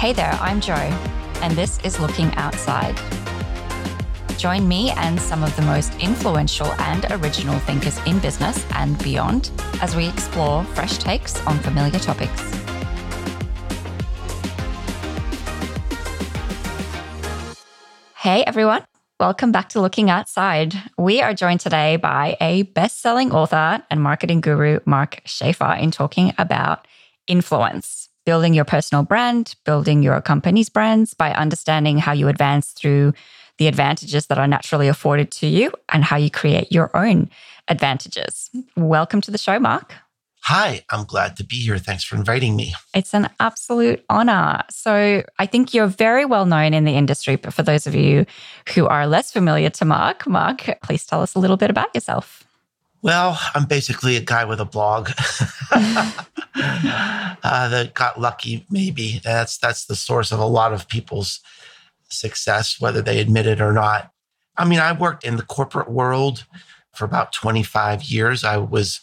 Hey there, I'm Jo, and this is Looking Outside. Join me and some of the most influential and original thinkers in business and beyond as we explore fresh takes on familiar topics. Hey everyone, welcome back to Looking Outside. We are joined today by a best selling author and marketing guru, Mark Schaefer, in talking about influence building your personal brand, building your company's brands by understanding how you advance through the advantages that are naturally afforded to you and how you create your own advantages. Welcome to the show, Mark. Hi, I'm glad to be here. Thanks for inviting me. It's an absolute honor. So, I think you're very well known in the industry, but for those of you who are less familiar to Mark, Mark, please tell us a little bit about yourself. Well, I'm basically a guy with a blog uh, that got lucky. Maybe that's that's the source of a lot of people's success, whether they admit it or not. I mean, I worked in the corporate world for about 25 years. I was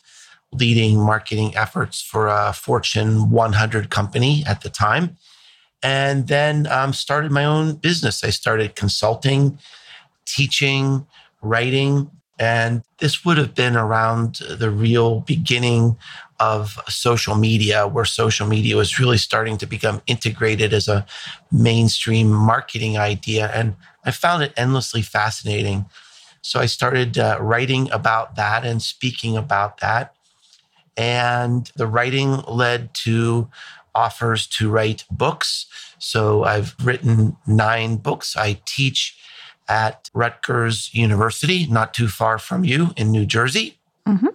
leading marketing efforts for a Fortune 100 company at the time, and then um, started my own business. I started consulting, teaching, writing and this would have been around the real beginning of social media, where social media was really starting to become integrated as a mainstream marketing idea. And I found it endlessly fascinating. So I started uh, writing about that and speaking about that. And the writing led to offers to write books. So I've written nine books. I teach at Rutgers University, not too far from you in New Jersey. Mm-hmm.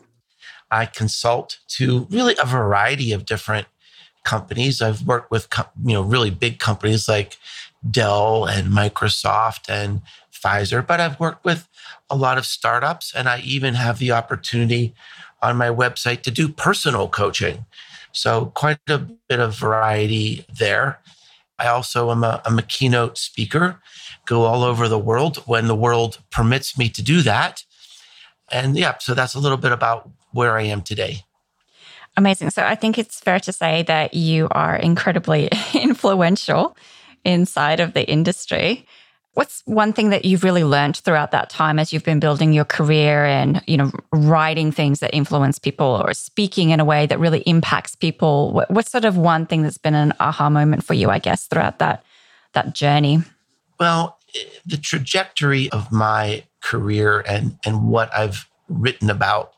I consult to really a variety of different companies. I've worked with you know really big companies like Dell and Microsoft and Pfizer, but I've worked with a lot of startups and I even have the opportunity on my website to do personal coaching. So quite a bit of variety there. I also am a, I'm a keynote speaker go all over the world when the world permits me to do that. And yeah, so that's a little bit about where I am today. Amazing. So I think it's fair to say that you are incredibly influential inside of the industry. What's one thing that you've really learned throughout that time as you've been building your career and, you know, writing things that influence people or speaking in a way that really impacts people? What's sort of one thing that's been an aha moment for you, I guess, throughout that that journey? Well, the trajectory of my career and, and what I've written about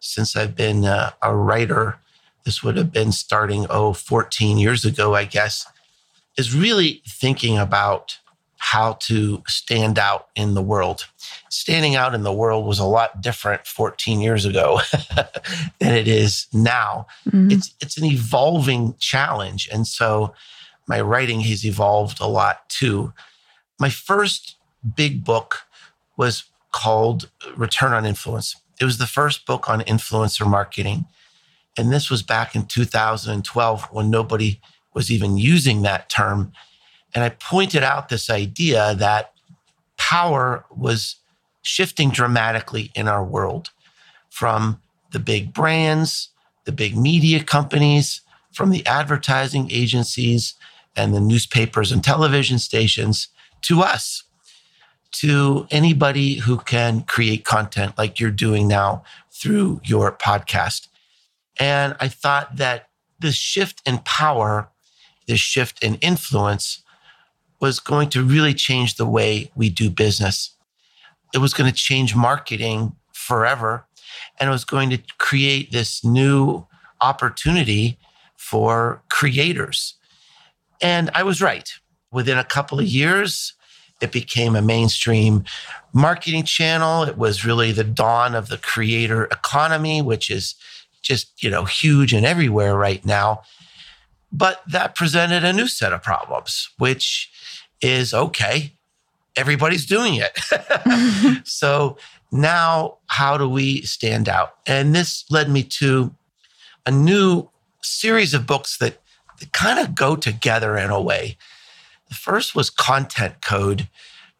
since I've been a, a writer, this would have been starting, oh, 14 years ago, I guess, is really thinking about how to stand out in the world. Standing out in the world was a lot different 14 years ago than it is now. Mm-hmm. It's it's an evolving challenge. And so my writing has evolved a lot too. My first big book was called Return on Influence. It was the first book on influencer marketing. And this was back in 2012 when nobody was even using that term. And I pointed out this idea that power was shifting dramatically in our world from the big brands, the big media companies, from the advertising agencies and the newspapers and television stations to us, to anybody who can create content like you're doing now through your podcast. And I thought that this shift in power, this shift in influence was going to really change the way we do business. It was going to change marketing forever. And it was going to create this new opportunity for creators. And I was right within a couple of years, it became a mainstream marketing channel. It was really the dawn of the creator economy, which is just, you know, huge and everywhere right now. But that presented a new set of problems, which is okay, everybody's doing it. so now, how do we stand out? And this led me to a new series of books that, that kind of go together in a way. The first was Content Code,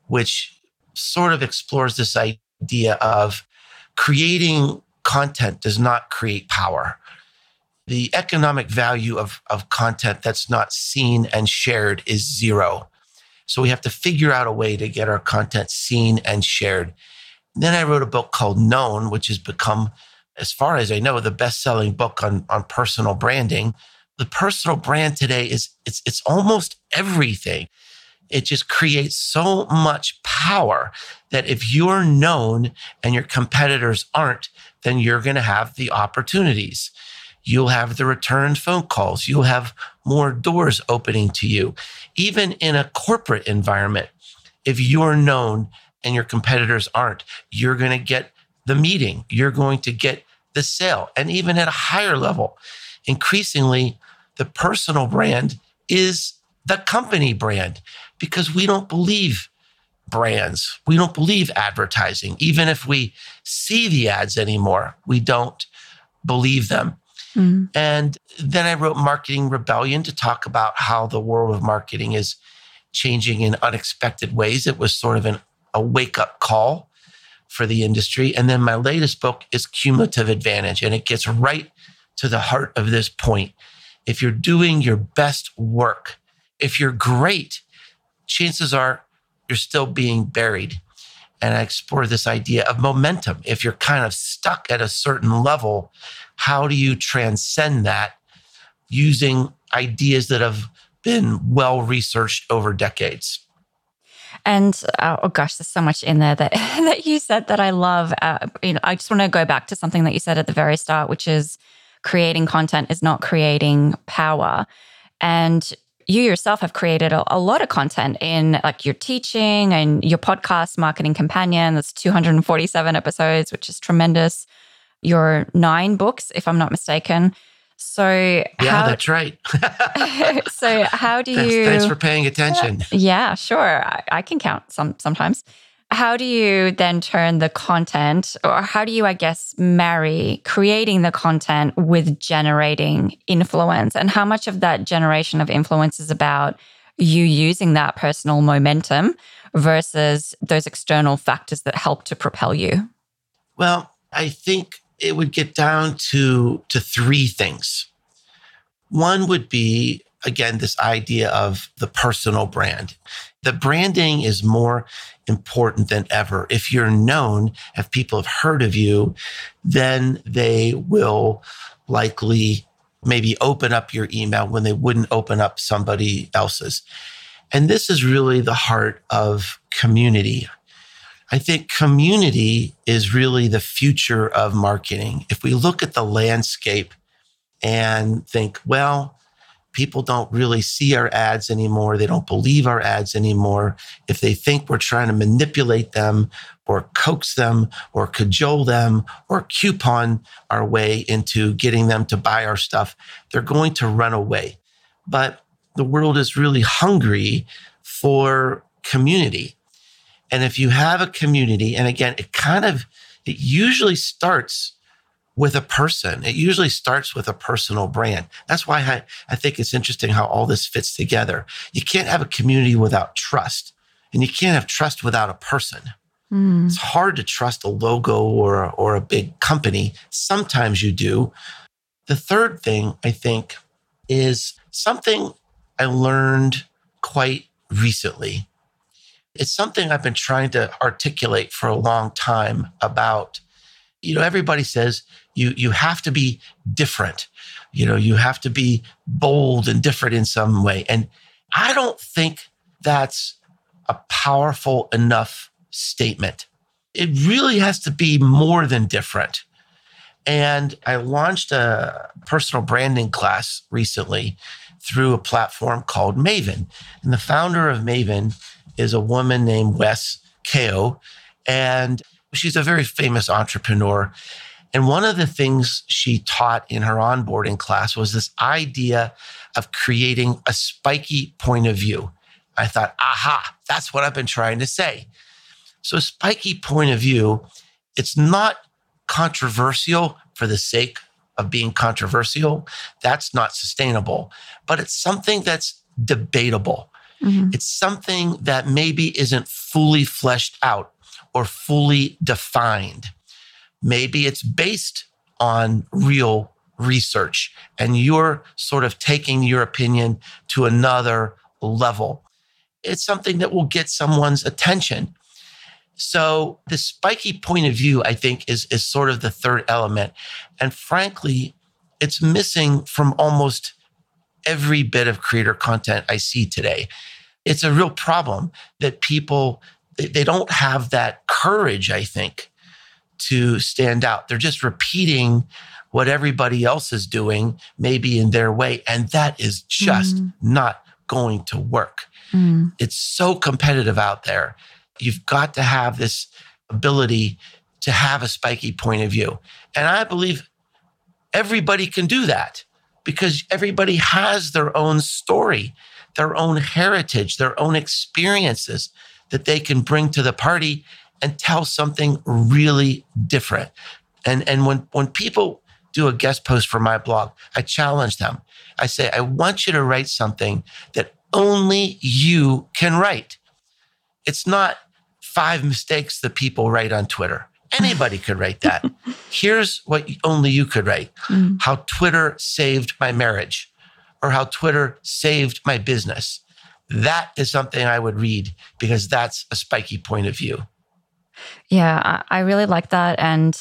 which sort of explores this idea of creating content does not create power. the economic value of, of content that's not seen and shared is zero. So we have to figure out a way to get our content seen and shared. Then I wrote a book called Known, which has become, as far as I know, the best-selling book on, on personal branding. The personal brand today is it's it's almost everything. It just creates so much power that if you're known and your competitors aren't, then you're going to have the opportunities. You'll have the return phone calls. You'll have more doors opening to you. Even in a corporate environment, if you're known and your competitors aren't, you're going to get the meeting. You're going to get the sale. And even at a higher level, increasingly, the personal brand is the company brand because we don't believe brands. We don't believe advertising. Even if we see the ads anymore, we don't believe them. Mm. And then I wrote Marketing Rebellion to talk about how the world of marketing is changing in unexpected ways. It was sort of an, a wake up call for the industry. And then my latest book is Cumulative Advantage, and it gets right to the heart of this point. If you're doing your best work, if you're great, chances are you're still being buried. And I explore this idea of momentum. If you're kind of stuck at a certain level, how do you transcend that using ideas that have been well researched over decades? And uh, oh gosh, there's so much in there that that you said that I love. Uh, you know, I just want to go back to something that you said at the very start, which is creating content is not creating power. And you yourself have created a, a, lot of content in like your teaching and your podcast, Marketing Companion. That's 247 episodes, which is tremendous your nine books, if I'm not mistaken. So yeah, how, that's right. so how do you? Thanks, for paying attention. Yeah, sure. I, I can count some sometimes. How do you then turn the content, or how do you, I guess, marry creating the content with generating influence? And how much of that generation of influence is about you using that personal momentum versus those external factors that help to propel you? Well, I think it would get down to to three things. One would be again this idea of the personal brand. The branding is more important than ever. If you're known, if people have heard of you, then they will likely maybe open up your email when they wouldn't open up somebody else's. And this is really the heart of community. I think community is really the future of marketing. If we look at the landscape and think, well, people don't really see our ads anymore. They don't believe our ads anymore. If they think we're trying to manipulate them or coax them or cajole them or coupon our way into getting them to buy our stuff, they're going to run away. But the world is really hungry for community. And if you have a community, and again, it kind of, it usually starts with a person. It usually starts with a personal brand. That's why I, I think it's interesting how all this fits together. You can't have a community without trust, and you can't have trust without a person. Mm. It's hard to trust a logo or, or a big company. Sometimes you do. The third thing I think is something I learned quite recently it's something I've been trying to articulate for a long time about, you know, everybody says you, you have to be different. You know, you have to be bold and different in some way. And I don't think that's a powerful enough statement. It really has to be more than different. And I launched a personal branding class recently through a platform called Maven. And the founder of Maven is a woman named Wes Kao, and she's a very famous entrepreneur. And one of the things she taught in her onboarding class was this idea of creating a spiky point of view. I thought, aha, that's what I've been trying to say. So, a spiky point of view, it's not controversial for the sake of being controversial. That's not sustainable, but it's something that's debatable. Mm-hmm. It's something that maybe isn't fully fleshed out or fully defined. Maybe it's based on real research and you're sort of taking your opinion to another level. It's something that will get someone's attention. So the spiky point of view, I think, is, is sort of the third element. And frankly, it's missing from almost every bit of creator content I see today. It's a real problem that people they don't have that courage, I think, to stand out. They're just repeating what everybody else is doing, maybe in their way. And that is just mm. not going to work. Mm. It's so competitive out there. You've got to have this ability to have a spiky point of view. And I believe everybody can do that because everybody has their own story, their own heritage, their own experiences that they can bring to the party and tell something really different. And, and when, when people do a guest post for my blog, I challenge them. I say, I want you to write something that only you can write. It's not five mistakes that people write on Twitter. Anybody could write that. Here's what only you could write mm. how Twitter saved my marriage or how Twitter saved my business. That is something I would read because that's a spiky point of view. Yeah, I really like that. And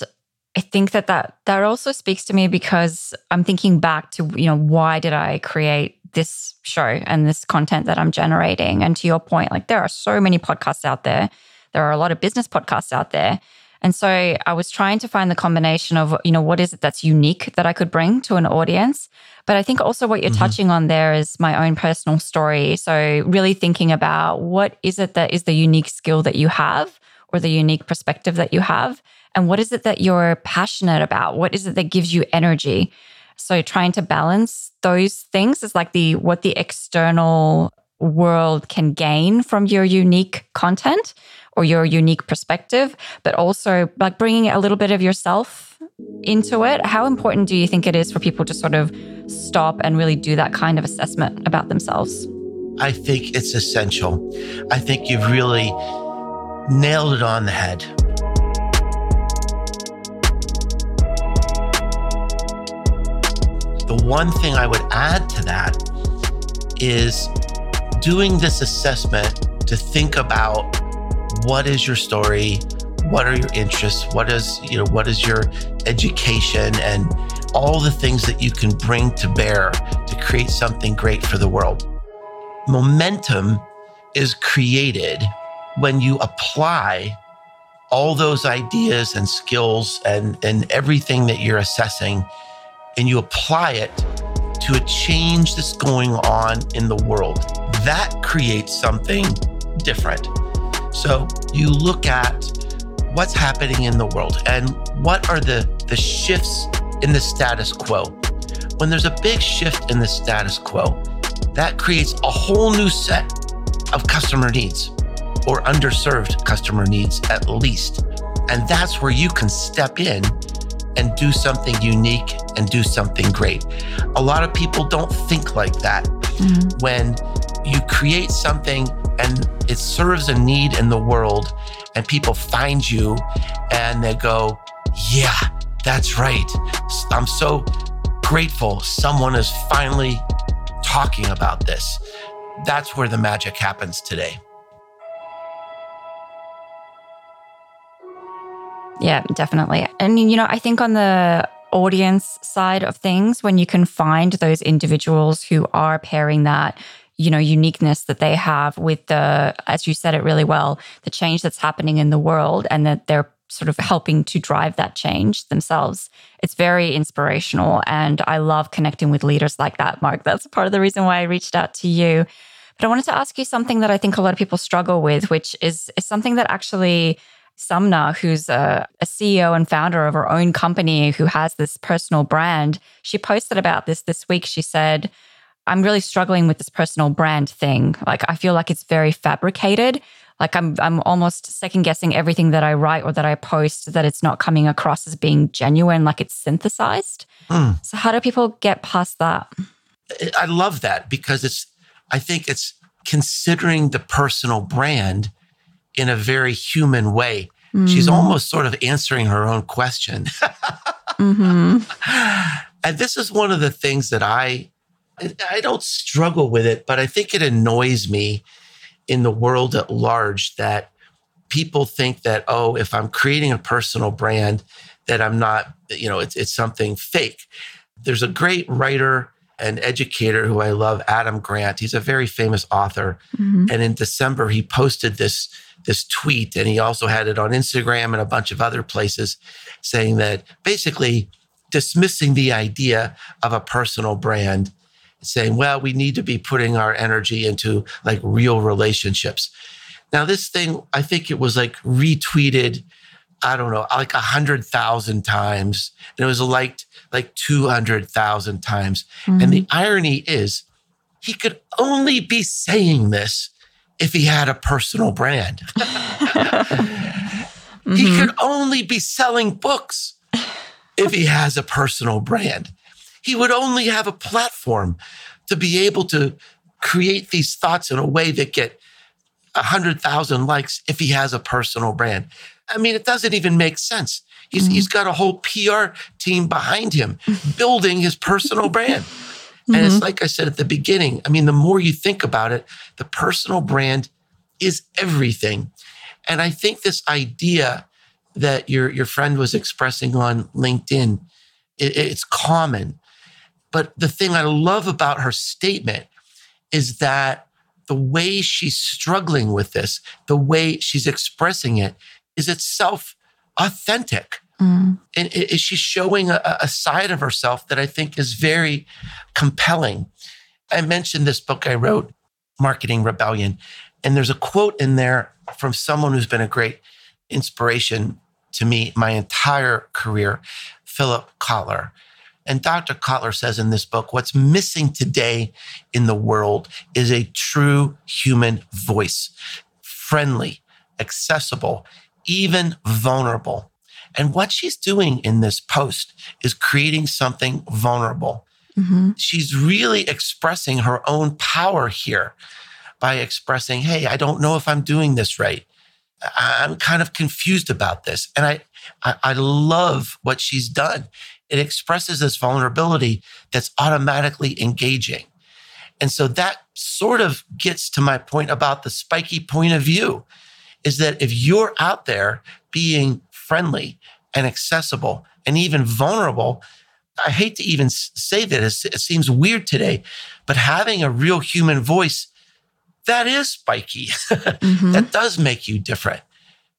I think that, that that also speaks to me because I'm thinking back to, you know, why did I create this show and this content that I'm generating? And to your point, like there are so many podcasts out there. There are a lot of business podcasts out there. And so I was trying to find the combination of, you know, what is it that's unique that I could bring to an audience? But I think also what you're mm-hmm. touching on there is my own personal story. So really thinking about what is it that is the unique skill that you have or the unique perspective that you have? And what is it that you're passionate about? What is it that gives you energy? So trying to balance those things is like the what the external world can gain from your unique content or your unique perspective, but also like bringing a little bit of yourself into it. How important do you think it is for people to sort of stop and really do that kind of assessment about themselves? I think it's essential. I think you've really nailed it on the head. The one thing I would add to that is doing this assessment to think about what is your story? What are your interests? What is you know what is your education? And all the things that you can bring to bear to create something great for the world. Momentum is created when you apply all those ideas and skills and, and everything that you're assessing and you apply it to a change that's going on in the world. That creates something different so you look at what's happening in the world and what are the, the shifts in the status quo. When there's a big shift in the status quo, that creates a whole new set of customer needs or underserved customer needs at least. And that's where you can step in and do something unique and do something great. A lot of people don't think like that. Mm-hmm. When you create something and it serves a need in the world and people find you and they go, yeah, that's right. I'm so grateful someone is finally talking about this. That's where the magic happens today. Yeah, definitely. And, you know, I think on the audience side of things, when you can find those individuals who are pairing that you know uniqueness that they have with the as you said it really well the change that's happening in the world and that they're sort of helping to drive that change themselves. It's very inspirational and i love connecting with leaders like that mark. That's part of the reason why i reached out to you. But i wanted to ask you something that i think a lot of people struggle with which is, is something that actually Sumna, who's a, a, CEO and founder of her own company who has this personal brand, she posted about this this week. She said, I'm really struggling with this personal brand thing. Like I feel like it's very fabricated. Like I'm I'm almost second guessing everything that I write or that I post that it's not coming across as being genuine, like it's synthesized. Mm. So how do people get past that? I love that because it's I think it's considering the personal brand in a very human way. Mm. She's almost sort of answering her own question. mm-hmm. And this is one of the things that I I don't struggle with it, but I think it annoys me in the world at large that people think that oh, if I'm creating a personal brand, that I'm not, you know, it's it's something fake. There's a great writer and educator who I love, Adam Grant. He's a very famous author, mm-hmm. and in December he posted this this tweet, and he also had it on Instagram and a bunch of other places, saying that basically dismissing the idea of a personal brand saying, well, we need to be putting our energy into like real relationships. Now, this thing, I think it was like retweeted, I don't know, like a hundred thousand times. And it was liked like 200,000 times. Mm-hmm. And the mm-hmm. irony is, he could only be saying this if he had a personal brand. mm-hmm. He could only be selling books if he has a personal brand. He would only have a platform to be able to create these thoughts in a way that get 100,000 likes if he has a personal brand. I mean, it doesn't even make sense. He's, mm-hmm. he's got a whole PR team behind him building his personal brand. Mm-hmm. And it's mm-hmm. like I said at the beginning. I mean, the more you think about it, the personal brand is everything. And I think this idea that your, your friend was expressing on LinkedIn, it, it's common. But the thing I love about her statement is that the way she's struggling with this, the way she's expressing it, is itself authentic. Mm. And is she showing a, a side of herself that I think is very compelling. I mentioned this book I wrote, Marketing Rebellion, and there's a quote in there from someone who's been a great inspiration to me my entire career, Philip Kotler. And Dr. Kotler says in this book, what's missing today in the world is a true human voice, friendly, accessible, even vulnerable. And what she's doing in this post is creating something vulnerable. Mm-hmm. She's really expressing her own power here by expressing, Hey, I don't know if I'm doing this right. I'm kind of confused about this. And I, I, I love what she's done. It expresses this vulnerability that's automatically engaging. And so that sort of gets to my point about the spiky point of view is that if you're out there being friendly and accessible and even vulnerable, I hate to even say that it seems weird today, but having a real human voice, that is spiky. Mm-hmm. that does make you different.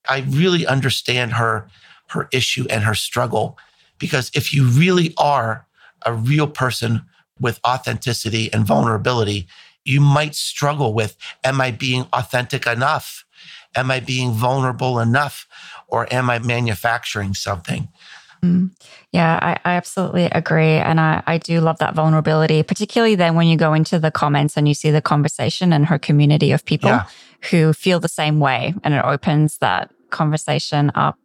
I really understand her her issue and her struggle because if you really are a real person with authenticity and vulnerability, you might struggle with am I being authentic enough? Am I being vulnerable enough? Or am I manufacturing something? Mm. Yeah, I, I, absolutely agree. And I, I do love that vulnerability, particularly then when you go into the comments and you see the conversation and her community of people yeah. who feel the same way. And it opens that conversation up.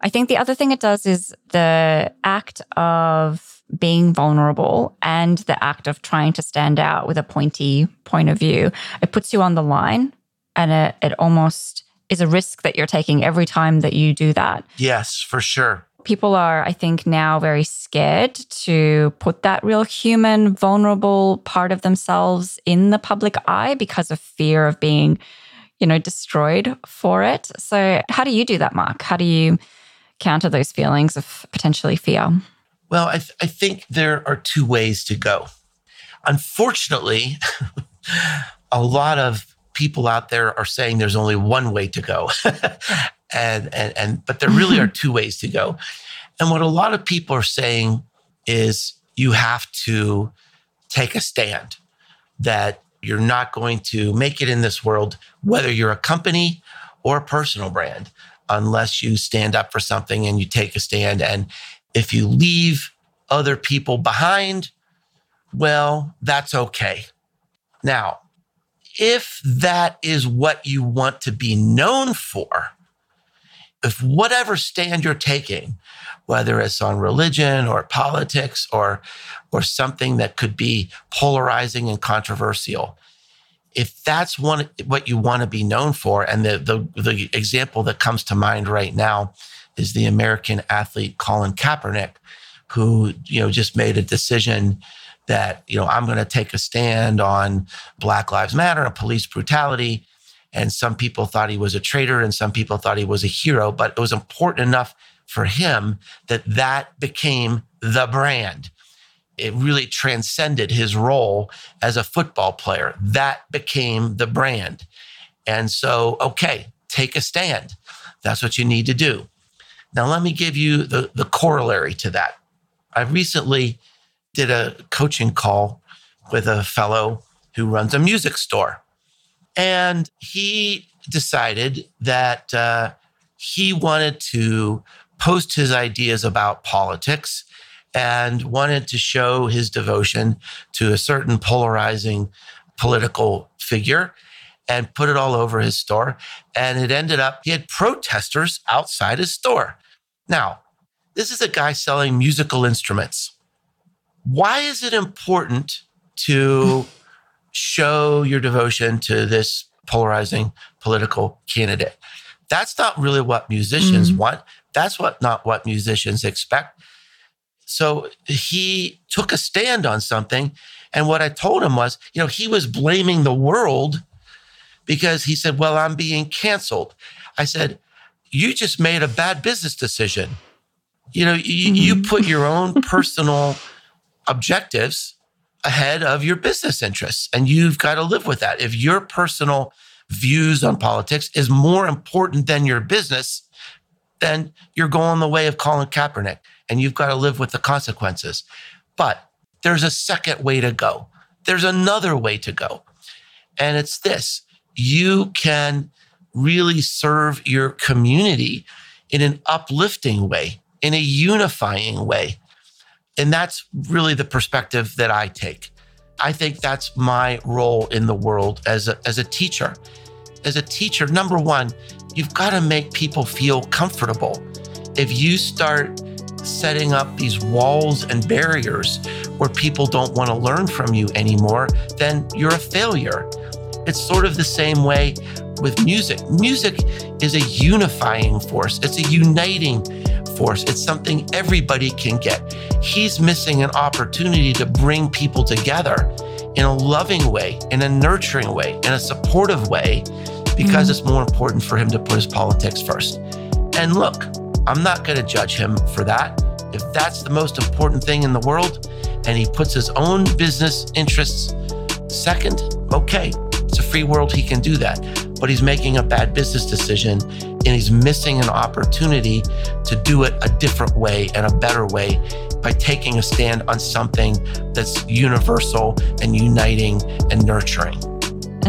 I think the other thing it does is the act of being vulnerable and the act of trying to stand out with a pointy point of view. It puts you on the line and it, it almost is a risk that you're taking every time that you do that. Yes, for sure. People are, I think, now very scared to put that real human, vulnerable part of themselves in the public eye because of fear of being, you know, destroyed for it. So, how do you do that, Mark? How do you counter those feelings of potentially fear? Well, I, th- I think there are two ways to go. Unfortunately, a lot of people out there are saying there's only one way to go. and, and, and, but there really are two ways to go. And what a lot of people are saying is you have to take a stand that you're not going to make it in this world, whether you're a company or a personal brand, unless you stand up for something and you take a stand. And if you leave other people behind, well, that's okay. Now, if that is what you want to be known for, if whatever stand you're taking, whether it's on religion or politics or, or something that could be polarizing and controversial, if that's one, what you want to be known for, and the, the, the example that comes to mind right now is the American athlete Colin Kaepernick, who, you know, just made a decision that, you know, I'm going to take a stand on Black Lives Matter and police brutality. And some people thought he was a traitor and some people thought he was a hero, but it was important enough for him that that became the brand. It really transcended his role as a football player. That became the brand. And so, okay, take a stand. That's what you need to do. Now, let me give you the, the corollary to that. I recently did a coaching call with a fellow who runs a music store. And he decided that uh, he wanted to post his ideas about politics and wanted to show his devotion to a certain polarizing political figure and put it all over his store. And it ended up, he had protesters outside his store. Now, this is a guy selling musical instruments. Why is it important to show your devotion to this polarizing political candidate? That's not really what musicians mm-hmm. want. That's what not what musicians expect. So he took a stand on something. And what I told him was, you know, he was blaming the world because he said, Well, I'm being canceled. I said, You just made a bad business decision. You know, you, mm-hmm. you put your own personal objectives ahead of your business interests, and you've got to live with that. If your personal views on politics is more important than your business, then you're going the way of Colin Kaepernick, and you've got to live with the consequences. But there's a second way to go. There's another way to go. And it's this you can really serve your community in an uplifting way, in a unifying way. And that's really the perspective that I take. I think that's my role in the world as a, as a teacher. As a teacher, number one, you've got to make people feel comfortable. If you start setting up these walls and barriers where people don't want to learn from you anymore, then you're a failure. It's sort of the same way with music. Music is a unifying force, it's a uniting force. It's something everybody can get. He's missing an opportunity to bring people together in a loving way, in a nurturing way, in a supportive way, because mm-hmm. it's more important for him to put his politics first. And look, I'm not going to judge him for that. If that's the most important thing in the world and he puts his own business interests second, okay, it's a free world. He can do that. But he's making a bad business decision and he's missing an opportunity to do it a different way and a better way by taking a stand on something that's universal and uniting and nurturing.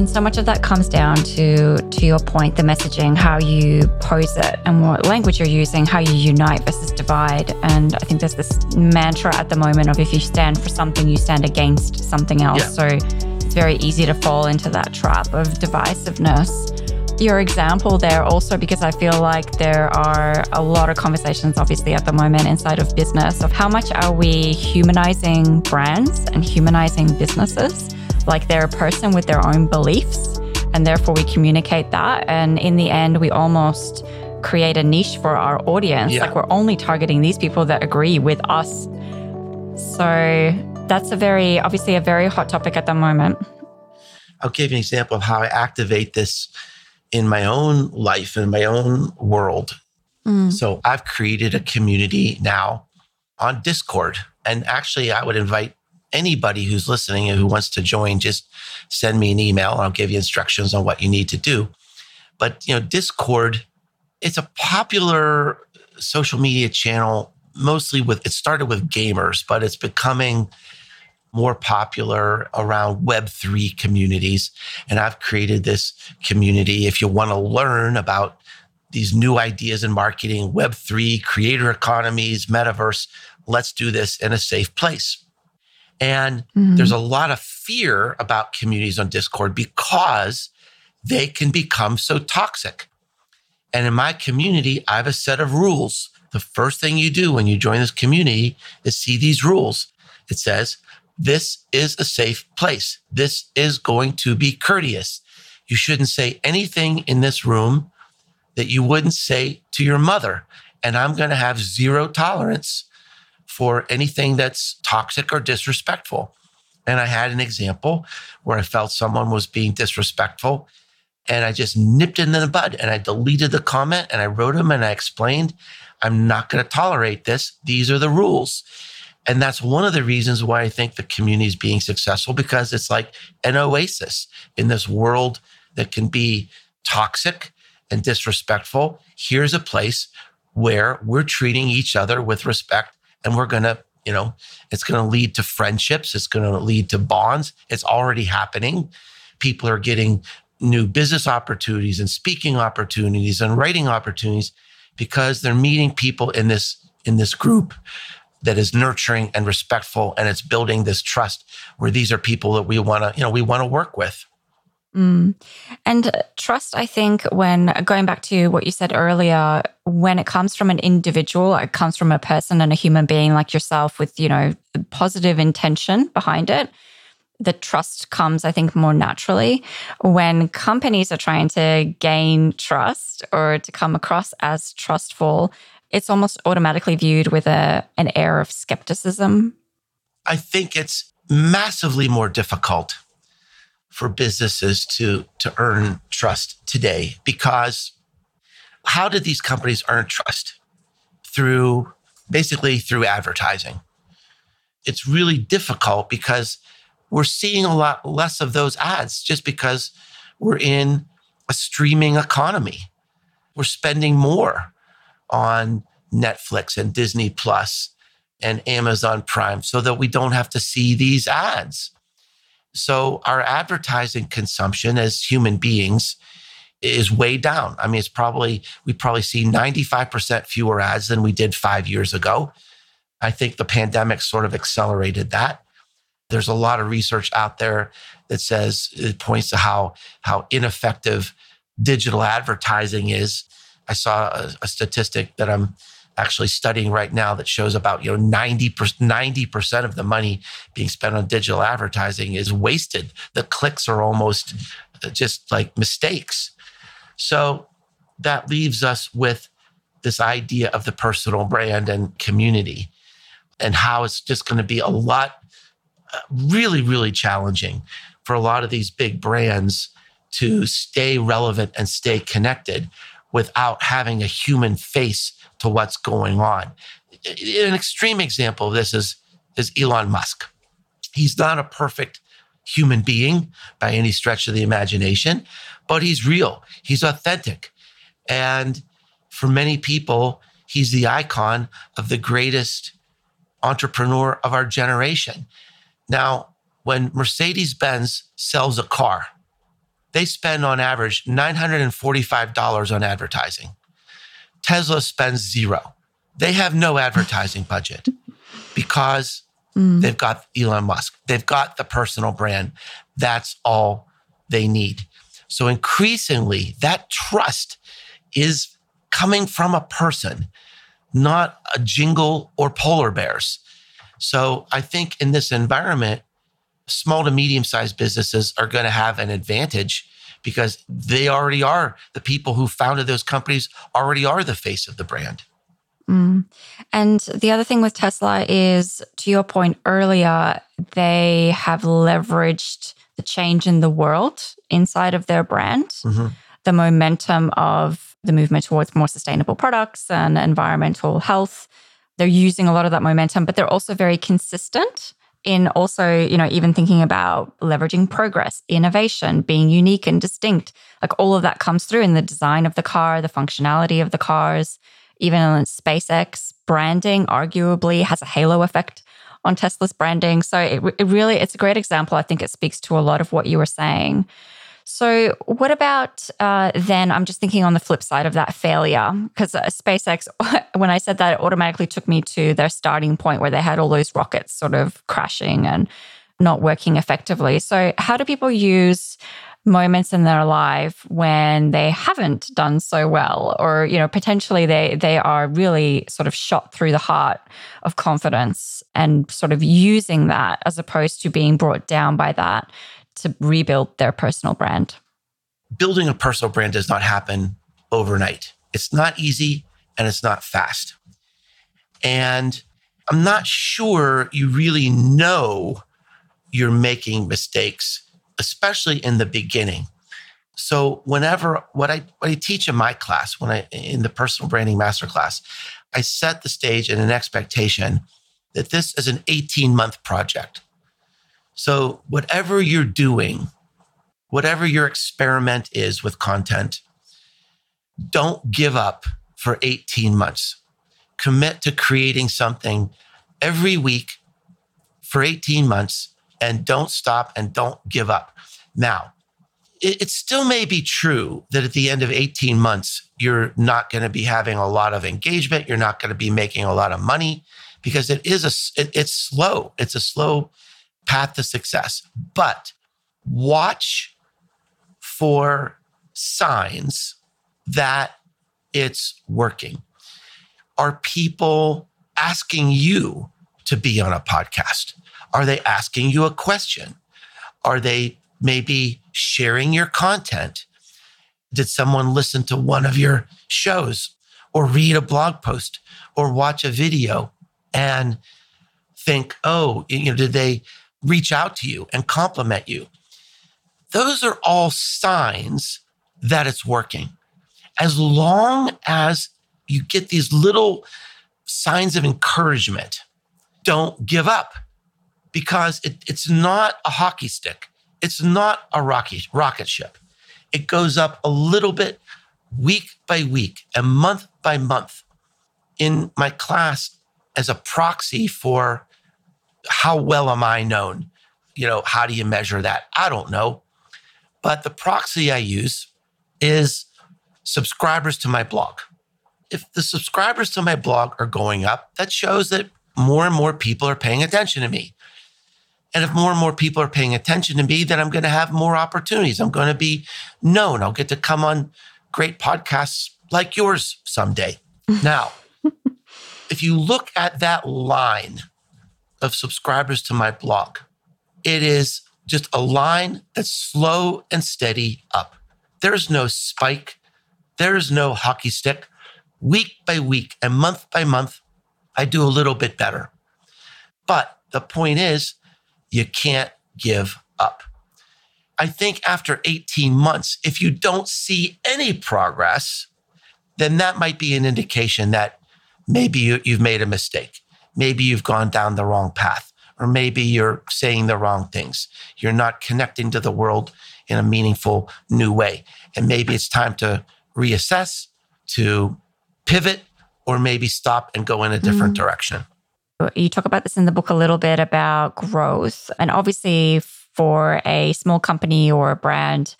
And so much of that comes down to, to your point, the messaging, how you pose it and what language you're using, how you unite versus divide. And I think there's this mantra at the moment of if you stand for something, you stand against something else. Yeah. So it's very easy to fall into that trap of divisiveness. Your example there also, because I feel like there are a lot of conversations, obviously, at the moment inside of business of how much are we humanizing brands and humanizing businesses? Like they're a person with their own beliefs, and therefore we communicate that. And in the end, we almost create a niche for our audience. Yeah. Like we're only targeting these people that agree with us. So that's a very, obviously, a very hot topic at the moment. I'll give you an example of how I activate this in my own life, in my own world. Mm. So I've created a community now on Discord. And actually, I would invite anybody who's listening and who wants to join, just send me an email and I'll give you instructions on what you need to do. But, you know, Discord, it's a popular social media channel, mostly with, it started with gamers, but it's becoming more popular around Web3 communities. And I've created this community. If you want to learn about these new ideas in marketing, Web3, creator economies, metaverse, let's do this in a safe place. And mm-hmm. there's a lot of fear about communities on Discord because they can become so toxic. And in my community, I have a set of rules. The first thing you do when you join this community is see these rules. It says, this is a safe place. This is going to be courteous. You shouldn't say anything in this room that you wouldn't say to your mother. And I'm going to have zero tolerance for anything that's toxic or disrespectful. And I had an example where I felt someone was being disrespectful and I just nipped it in the bud and I deleted the comment and I wrote them and I explained, I'm not going to tolerate this. These are the rules. And that's one of the reasons why I think the community is being successful because it's like an oasis in this world that can be toxic and disrespectful. Here's a place where we're treating each other with respect and we're going to, you know, it's going to lead to friendships. It's going to lead to bonds. It's already happening. People are getting new business opportunities and speaking opportunities and writing opportunities because they're meeting people in this in this group that is nurturing and respectful and it's building this trust where these are people that we want to you know we want to work with Mm. And trust, I think, when going back to what you said earlier, when it comes from an individual, it comes from a person and a human being like yourself with, you know, positive intention behind it. The trust comes, I think, more naturally. When companies are trying to gain trust or to come across as trustful, it's almost automatically viewed with a, an air of skepticism. I think it's massively more difficult for businesses to, to earn trust today because how did these companies earn trust? Through basically through advertising. It's really difficult because we're seeing a lot less of those ads just because we're in a streaming economy. We're spending more on Netflix and Disney Plus and Amazon Prime so that we don't have to see these ads. So our advertising consumption as human beings is way down. I mean, it's probably, we probably see 95% fewer ads than we did five years ago. I think the pandemic sort of accelerated that. There's a lot of research out there that says it points to how, how ineffective digital advertising is. I saw a, a statistic that I'm actually studying right now that shows about you know 90 percent of the money being spent on digital advertising is wasted. The clicks are almost uh, just like mistakes. So that leaves us with this idea of the personal brand and community and how it's just going to be a lot uh, really really challenging for a lot of these big brands to stay relevant and stay connected without having a human face to what's going on. An extreme example of this is, is Elon Musk. He's not a perfect human being by any stretch of the imagination, but he's real, he's authentic. And for many people, he's the icon of the greatest entrepreneur of our generation. Now, when Mercedes Benz sells a car, they spend on average $945 on advertising. Tesla spends zero. They have no advertising budget because mm. they've got Elon Musk. They've got the personal brand. That's all they need. So increasingly, that trust is coming from a person, not a jingle or polar bears. So I think in this environment, small to medium sized businesses are going to have an advantage because they already are the people who founded those companies already are the face of the brand. Mm. And the other thing with Tesla is, to your point earlier, they have leveraged the change in the world inside of their brand, mm-hmm. the momentum of the movement towards more sustainable products and environmental health. They're using a lot of that momentum, but they're also very consistent in also, you know, even thinking about leveraging progress, innovation, being unique and distinct. Like all of that comes through in the design of the car, the functionality of the cars, even in SpaceX branding, arguably has a halo effect on Tesla's branding. So it, it really, it's a great example. I think it speaks to a lot of what you were saying. So, what about uh, then? I'm just thinking on the flip side of that failure, because uh, SpaceX, when I said that, it automatically took me to their starting point where they had all those rockets sort of crashing and not working effectively. So, how do people use moments in their life when they haven't done so well or you know potentially they they are really sort of shot through the heart of confidence and sort of using that as opposed to being brought down by that to rebuild their personal brand? Building a personal brand does not happen overnight. It's not easy and it's not fast. And I'm not sure you really know you're making mistakes, especially in the beginning. So whenever what I what I teach in my class, when I in the personal branding masterclass, I set the stage and an expectation that this is an 18 month project. So whatever you're doing, whatever your experiment is with content, don't give up for 18 months. Commit to creating something every week for 18 months and don't stop and don't give up. Now, it, still may be true that at the end of 18 months, you're not going to be having a lot of engagement. You're not going to be making a lot of money because it is a, it, it's slow. It's a slow path to success. But watch for signs that it's working. Are people asking you to be on a podcast? Are they asking you a question? Are they maybe sharing your content? Did someone listen to one of your shows or read a blog post or watch a video and think, oh, you know, did they reach out to you and compliment you? Those are all signs that it's working. As long as you get these little signs of encouragement, don't give up because it, it's not a hockey stick. It's not a rocket, rocket ship. It goes up a little bit week by week and month by month. In my class, as a proxy for how well am I known? You know, how do you measure that? I don't know. But the proxy I use is subscribers to my blog. If the subscribers to my blog are going up, that shows that more and more people are paying attention to me. And if more and more people are paying attention to me, then I'm going to have more opportunities. I'm going to be known. I'll get to come on great podcasts like yours someday. now, if you look at that line of subscribers to my blog, it is just a line that's slow and steady up. There's no spike. There's no hockey stick. Week by week and month by month, I do a little bit better. But the point is, you can't give up. I think after 18 months, if you don't see any progress, then that might be an indication that maybe you, have made a mistake. Maybe you've gone down the wrong path, or maybe you're saying the wrong things. You're not connecting to the world in a meaningful new way. And maybe it's time to reassess, to pivot, or maybe stop and go in a different mm-hmm. direction. You talk about this in the book a little bit about growth. And obviously, for a small company or a brand,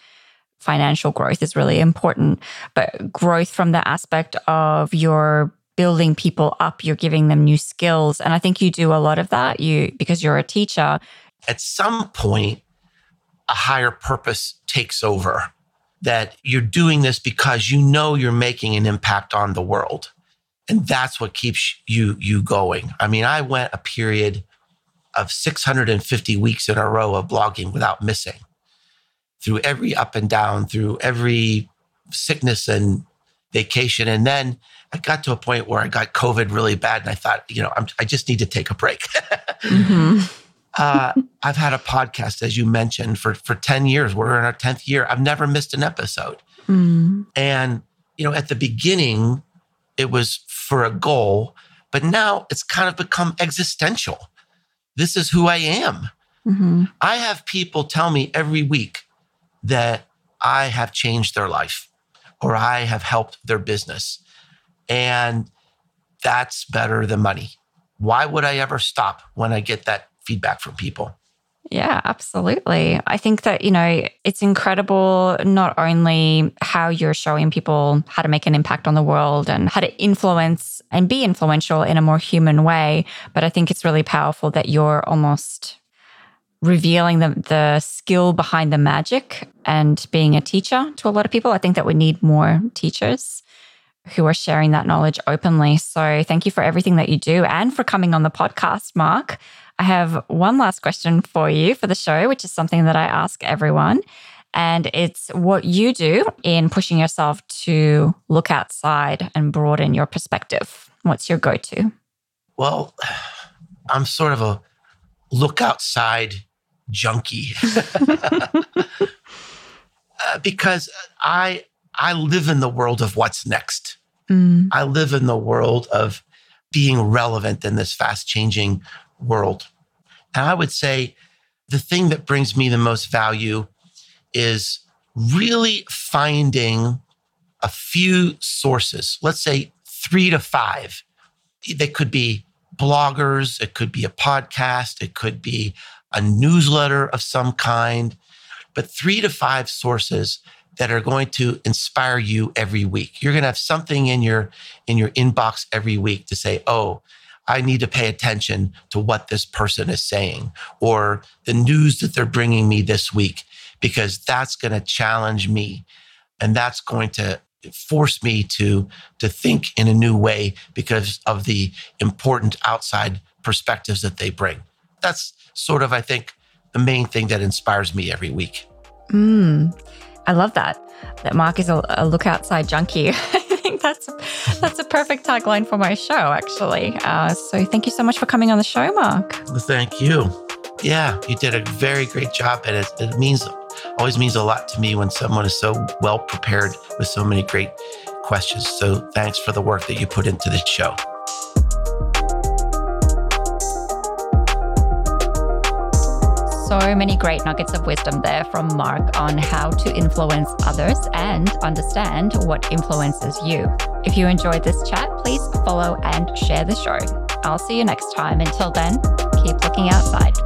financial growth is really important. But growth from the aspect of your building people up, you're giving them new skills. And I think you do a lot of that. You because you're a teacher. At some point, a higher purpose takes over. That you're doing this because you know you're making an impact on the world and that's what keeps you you going i mean i went a period of 650 weeks in a row of blogging without missing through every up and down through every sickness and vacation and then i got to a point where i got covid really bad and i thought you know I'm, i just need to take a break mm-hmm. uh, i've had a podcast as you mentioned for for 10 years we're in our 10th year i've never missed an episode mm. and you know at the beginning it was for a goal, but now it's kind of become existential. This is who I am. Mm-hmm. I have people tell me every week that I have changed their life or I have helped their business. And that's better than money. Why would I ever stop when I get that feedback from people? Yeah, absolutely. I think that, you know, it's incredible not only how you're showing people how to make an impact on the world and how to influence and be influential in a more human way, but I think it's really powerful that you're almost revealing the, the skill behind the magic and being a teacher to a lot of people. I think that we need more teachers who are sharing that knowledge openly. So thank you for everything that you do and for coming on the podcast, Mark. I have one last question for you for the show, which is something that I ask everyone. And it's what you do in pushing yourself to look outside and broaden your perspective. What's your go to? Well, I'm sort of a look outside junkie uh, because I I live in the world of what's next. Mm. I live in the world of being relevant in this fast changing world. And I would say the thing that brings me the most value is really finding a few sources, let's say three to five. They could be bloggers, it could be a podcast, it could be a newsletter of some kind, but three to five sources that are going to inspire you every week. You're going to have something in your in your inbox every week to say, "Oh, I need to pay attention to what this person is saying or the news that they're bringing me this week because that's going to challenge me and that's going to force me to to think in a new way because of the important outside perspectives that they bring. That's sort of I think the main thing that inspires me every week. Mm, I love that. That Mark is a, a look outside junkie. I think that's that's a perfect tagline for my show, actually. Uh, so thank you so much for coming on the show, Mark. Thank you. Yeah, you did a very great job, and it, it means always means a lot to me when someone is so well prepared with so many great questions. So thanks for the work that you put into this show. So many great nuggets of wisdom there from Mark on how to influence others and understand what influences you. If you enjoyed this chat, please follow and share the show. I'll see you next time. Until then, keep looking outside.